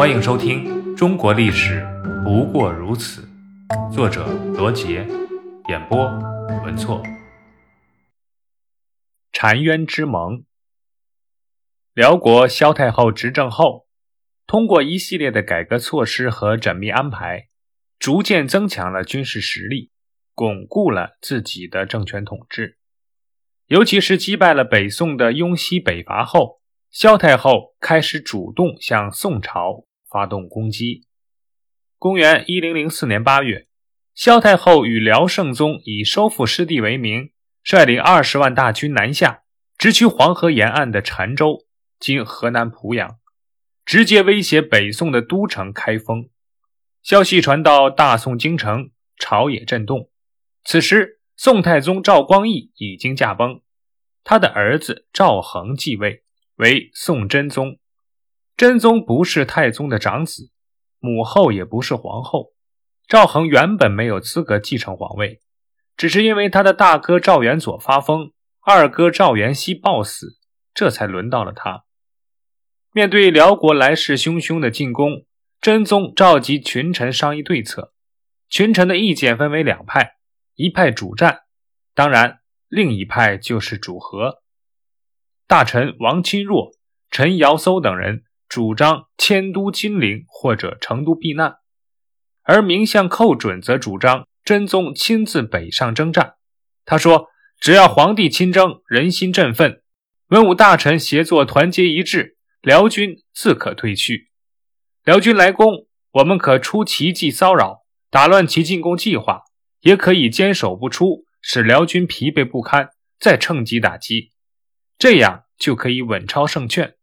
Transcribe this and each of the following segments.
欢迎收听《中国历史不过如此》，作者罗杰，演播文措。澶渊之盟。辽国萧太后执政后，通过一系列的改革措施和缜密安排，逐渐增强了军事实力，巩固了自己的政权统治。尤其是击败了北宋的雍西北伐后。萧太后开始主动向宋朝发动攻击。公元一零零四年八月，萧太后与辽圣宗以收复失地为名，率领二十万大军南下，直趋黄河沿岸的澶州（今河南濮阳），直接威胁北宋的都城开封。消息传到大宋京城，朝野震动。此时，宋太宗赵光义已经驾崩，他的儿子赵恒继位。为宋真宗，真宗不是太宗的长子，母后也不是皇后。赵恒原本没有资格继承皇位，只是因为他的大哥赵元佐发疯，二哥赵元熙暴死，这才轮到了他。面对辽国来势汹汹的进攻，真宗召集群臣商议对策。群臣的意见分为两派，一派主战，当然，另一派就是主和。大臣王钦若、陈尧叟等人主张迁都金陵或者成都避难，而名相寇准则主张真宗亲自北上征战。他说：“只要皇帝亲征，人心振奋，文武大臣协作团结一致，辽军自可退去。辽军来攻，我们可出奇迹骚扰，打乱其进攻计划；也可以坚守不出，使辽军疲惫不堪，再趁机打击。”这样就可以稳操胜券。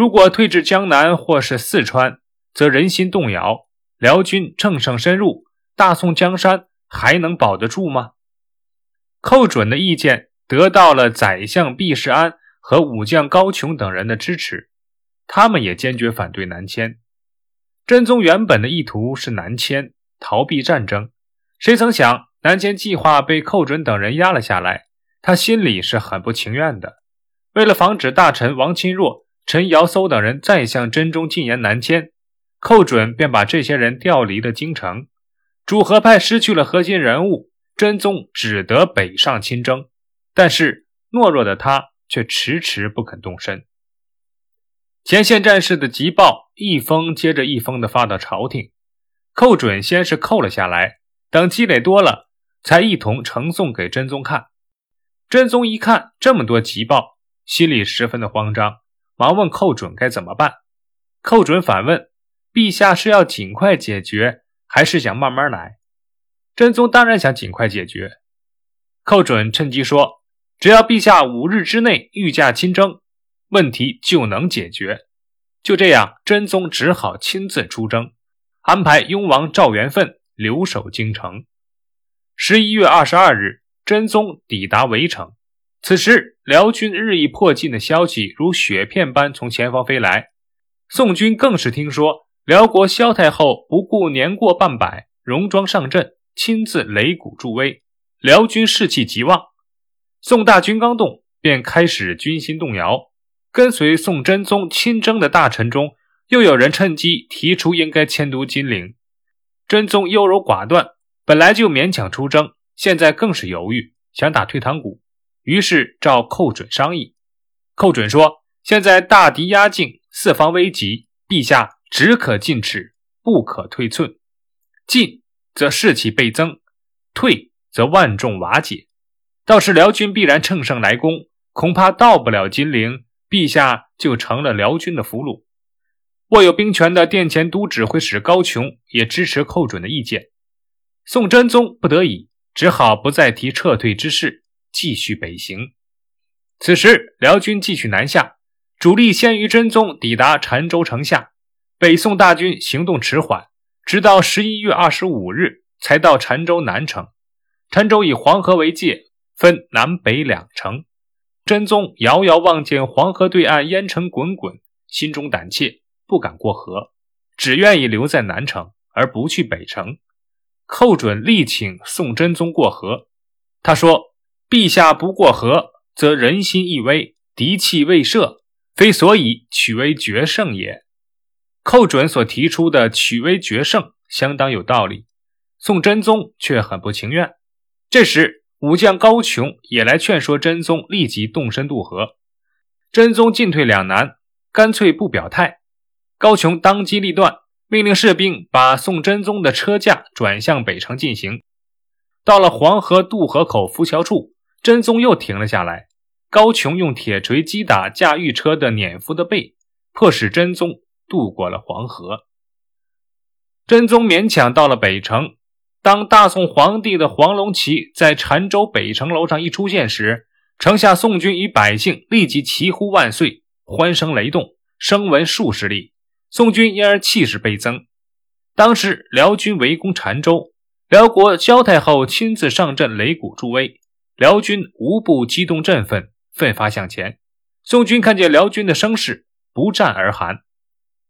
如果退至江南或是四川，则人心动摇，辽军乘胜深入，大宋江山还能保得住吗？寇准的意见得到了宰相毕世安和武将高琼等人的支持，他们也坚决反对南迁。真宗原本的意图是南迁，逃避战争，谁曾想南迁计划被寇准等人压了下来，他心里是很不情愿的。为了防止大臣王钦若、陈尧叟等人再向真宗进言南迁，寇准便把这些人调离了京城。主和派失去了核心人物，真宗只得北上亲征。但是懦弱的他却迟迟不肯动身。前线战士的急报一封接着一封的发到朝廷，寇准先是扣了下来，等积累多了，才一同呈送给真宗看。真宗一看这么多急报。心里十分的慌张，忙问寇准该怎么办。寇准反问：“陛下是要尽快解决，还是想慢慢来？”真宗当然想尽快解决。寇准趁机说：“只要陛下五日之内御驾亲征，问题就能解决。”就这样，真宗只好亲自出征，安排雍王赵元奋留守京城。十一月二十二日，真宗抵达围城。此时，辽军日益迫近的消息如雪片般从前方飞来。宋军更是听说辽国萧太后不顾年过半百，戎装上阵，亲自擂鼓助威，辽军士气极旺。宋大军刚动，便开始军心动摇。跟随宋真宗亲征的大臣中，又有人趁机提出应该迁都金陵。真宗优柔寡断，本来就勉强出征，现在更是犹豫，想打退堂鼓。于是召寇准商议，寇准说：“现在大敌压境，四方危急，陛下只可进尺，不可退寸。进则士气倍增，退则万众瓦解。到时辽军必然乘胜来攻，恐怕到不了金陵，陛下就成了辽军的俘虏。”握有兵权的殿前都指挥使高琼也支持寇准的意见。宋真宗不得已，只好不再提撤退之事。继续北行。此时，辽军继续南下，主力先于真宗抵达澶州城下。北宋大军行动迟缓，直到十一月二十五日才到澶州南城。澶州以黄河为界，分南北两城。真宗遥遥望见黄河对岸烟尘滚滚，心中胆怯，不敢过河，只愿意留在南城，而不去北城。寇准力请宋真宗过河，他说。陛下不过河，则人心易危，敌气未设，非所以取威决胜也。寇准所提出的取威决胜相当有道理，宋真宗却很不情愿。这时，武将高琼也来劝说真宗立即动身渡河。真宗进退两难，干脆不表态。高琼当机立断，命令士兵把宋真宗的车驾转向北城进行。到了黄河渡河口浮桥处，真宗又停了下来。高琼用铁锤击打驾驭车的辇夫的背，迫使真宗。渡过了黄河，真宗勉强到了北城。当大宋皇帝的黄龙旗在澶州北城楼上一出现时，城下宋军与百姓立即齐呼万岁，欢声雷动，声闻数十里。宋军因而气势倍增。当时辽军围攻澶州，辽国萧太后亲自上阵擂鼓助威，辽军无不激动振奋，奋发向前。宋军看见辽军的声势，不战而寒。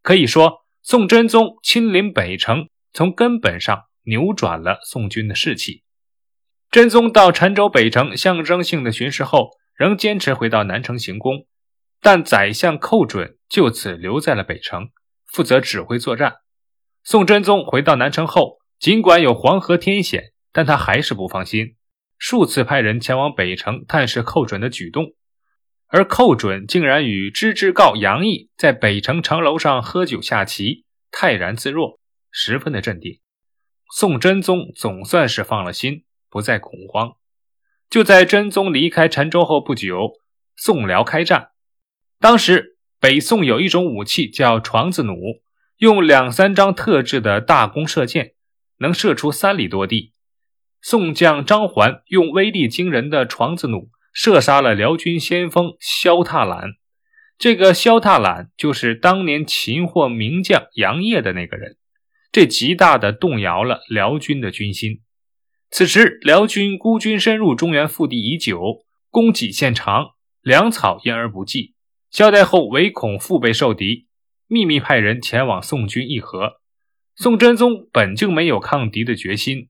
可以说，宋真宗亲临北城，从根本上扭转了宋军的士气。真宗到澶州北城象征性的巡视后，仍坚持回到南城行宫，但宰相寇准就此留在了北城，负责指挥作战。宋真宗回到南城后，尽管有黄河天险，但他还是不放心，数次派人前往北城探视寇准的举动。而寇准竟然与知之告杨毅在北城城楼上喝酒下棋，泰然自若，十分的镇定。宋真宗总算是放了心，不再恐慌。就在真宗离开澶州后不久，宋辽开战。当时北宋有一种武器叫床子弩，用两三张特制的大弓射箭，能射出三里多地。宋将张环用威力惊人的床子弩。射杀了辽军先锋萧踏懒，这个萧踏懒就是当年擒获名将杨业的那个人，这极大的动摇了辽军的军心。此时辽军孤军深入中原腹地已久，供给线长，粮草因而不济。萧太后唯恐腹背受敌，秘密派人前往宋军议和。宋真宗本就没有抗敌的决心。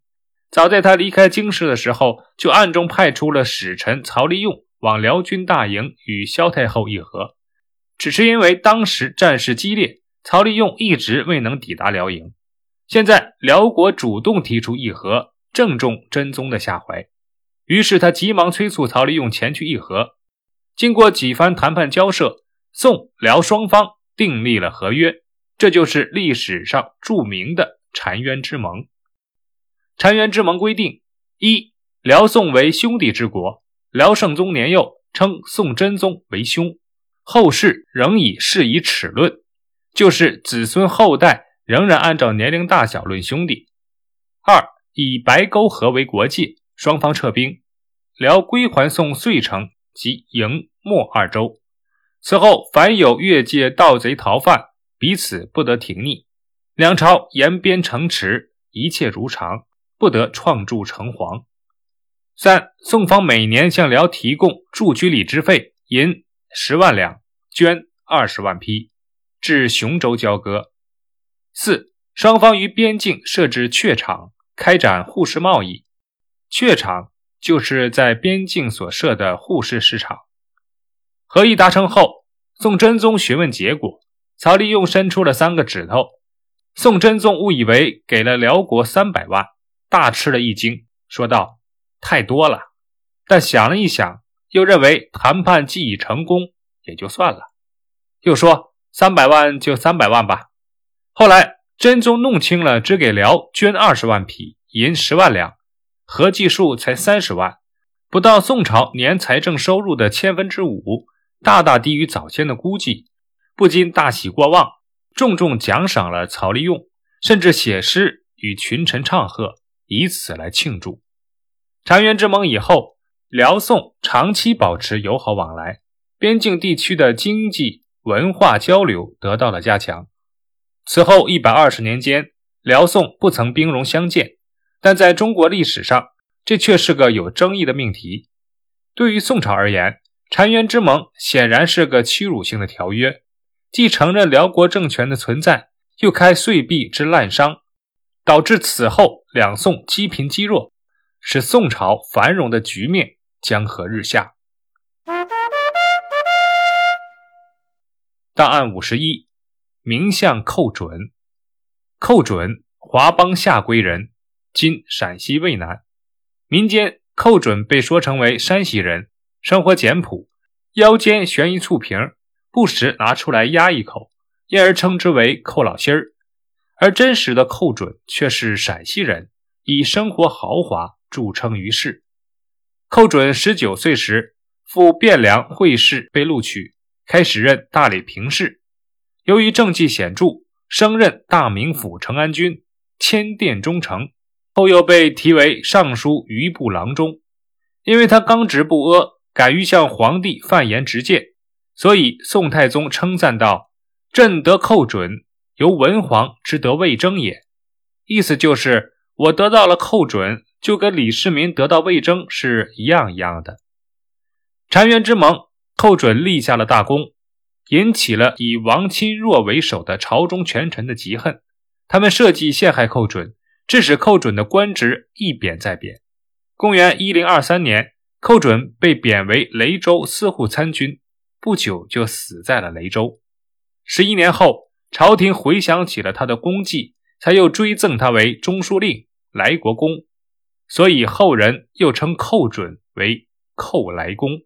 早在他离开京师的时候，就暗中派出了使臣曹利用往辽军大营与萧太后议和，只是因为当时战事激烈，曹利用一直未能抵达辽营。现在辽国主动提出议和，正中真宗的下怀，于是他急忙催促曹利用前去议和。经过几番谈判交涉，宋辽双方订立了合约，这就是历史上著名的澶渊之盟。澶渊之盟规定：一、辽宋为兄弟之国，辽圣宗年幼，称宋真宗为兄，后世仍以世以齿论，就是子孙后代仍然按照年龄大小论兄弟。二、以白沟河为国界，双方撤兵，辽归还宋遂城及营、莫二州。此后，凡有越界盗贼逃犯，彼此不得停匿。两朝沿边城池，一切如常。不得创筑城隍。三宋方每年向辽提供驻居里之费银十万两，绢二十万匹，至雄州交割。四双方于边境设置榷场，开展互市贸易。榷场就是在边境所设的互市市场。合议达成后，宋真宗询问结果，曹利用伸出了三个指头。宋真宗误以为给了辽国三百万。大吃了一惊，说道：“太多了。”但想了一想，又认为谈判既已成功，也就算了。又说：“三百万就三百万吧。”后来真宗弄清了，只给辽捐二十万匹，银十万两，合计数才三十万，不到宋朝年财政收入的千分之五，大大低于早先的估计，不禁大喜过望，重重奖赏了曹利用，甚至写诗与群臣唱和。以此来庆祝澶渊之盟以后，辽宋长期保持友好往来，边境地区的经济文化交流得到了加强。此后一百二十年间，辽宋不曾兵戎相见，但在中国历史上，这却是个有争议的命题。对于宋朝而言，澶渊之盟显然是个屈辱性的条约，既承认辽国政权的存在，又开岁币之滥觞。导致此后两宋积贫积弱，使宋朝繁荣的局面江河日下。档案五十一：名相寇准。寇准，华邦下归人，今陕西渭南。民间寇准被说成为山西人，生活简朴，腰间悬一醋瓶，不时拿出来压一口，因而称之为寇老心儿。而真实的寇准却是陕西人，以生活豪华著称于世。寇准十九岁时赴汴梁会试，被录取，开始任大理平事。由于政绩显著，升任大名府承安军，迁殿中丞，后又被提为尚书余部郎中。因为他刚直不阿，敢于向皇帝犯言直谏，所以宋太宗称赞道：“朕得寇准。”由文皇之得魏征也，意思就是我得到了寇准，就跟李世民得到魏征是一样一样的。澶渊之盟，寇准立下了大功，引起了以王钦若为首的朝中权臣的嫉恨。他们设计陷害寇准，致使寇准的官职一贬再贬。公元一零二三年，寇准被贬为雷州司户参军，不久就死在了雷州。十一年后。朝廷回想起了他的功绩，才又追赠他为中书令、来国公，所以后人又称寇准为寇来公。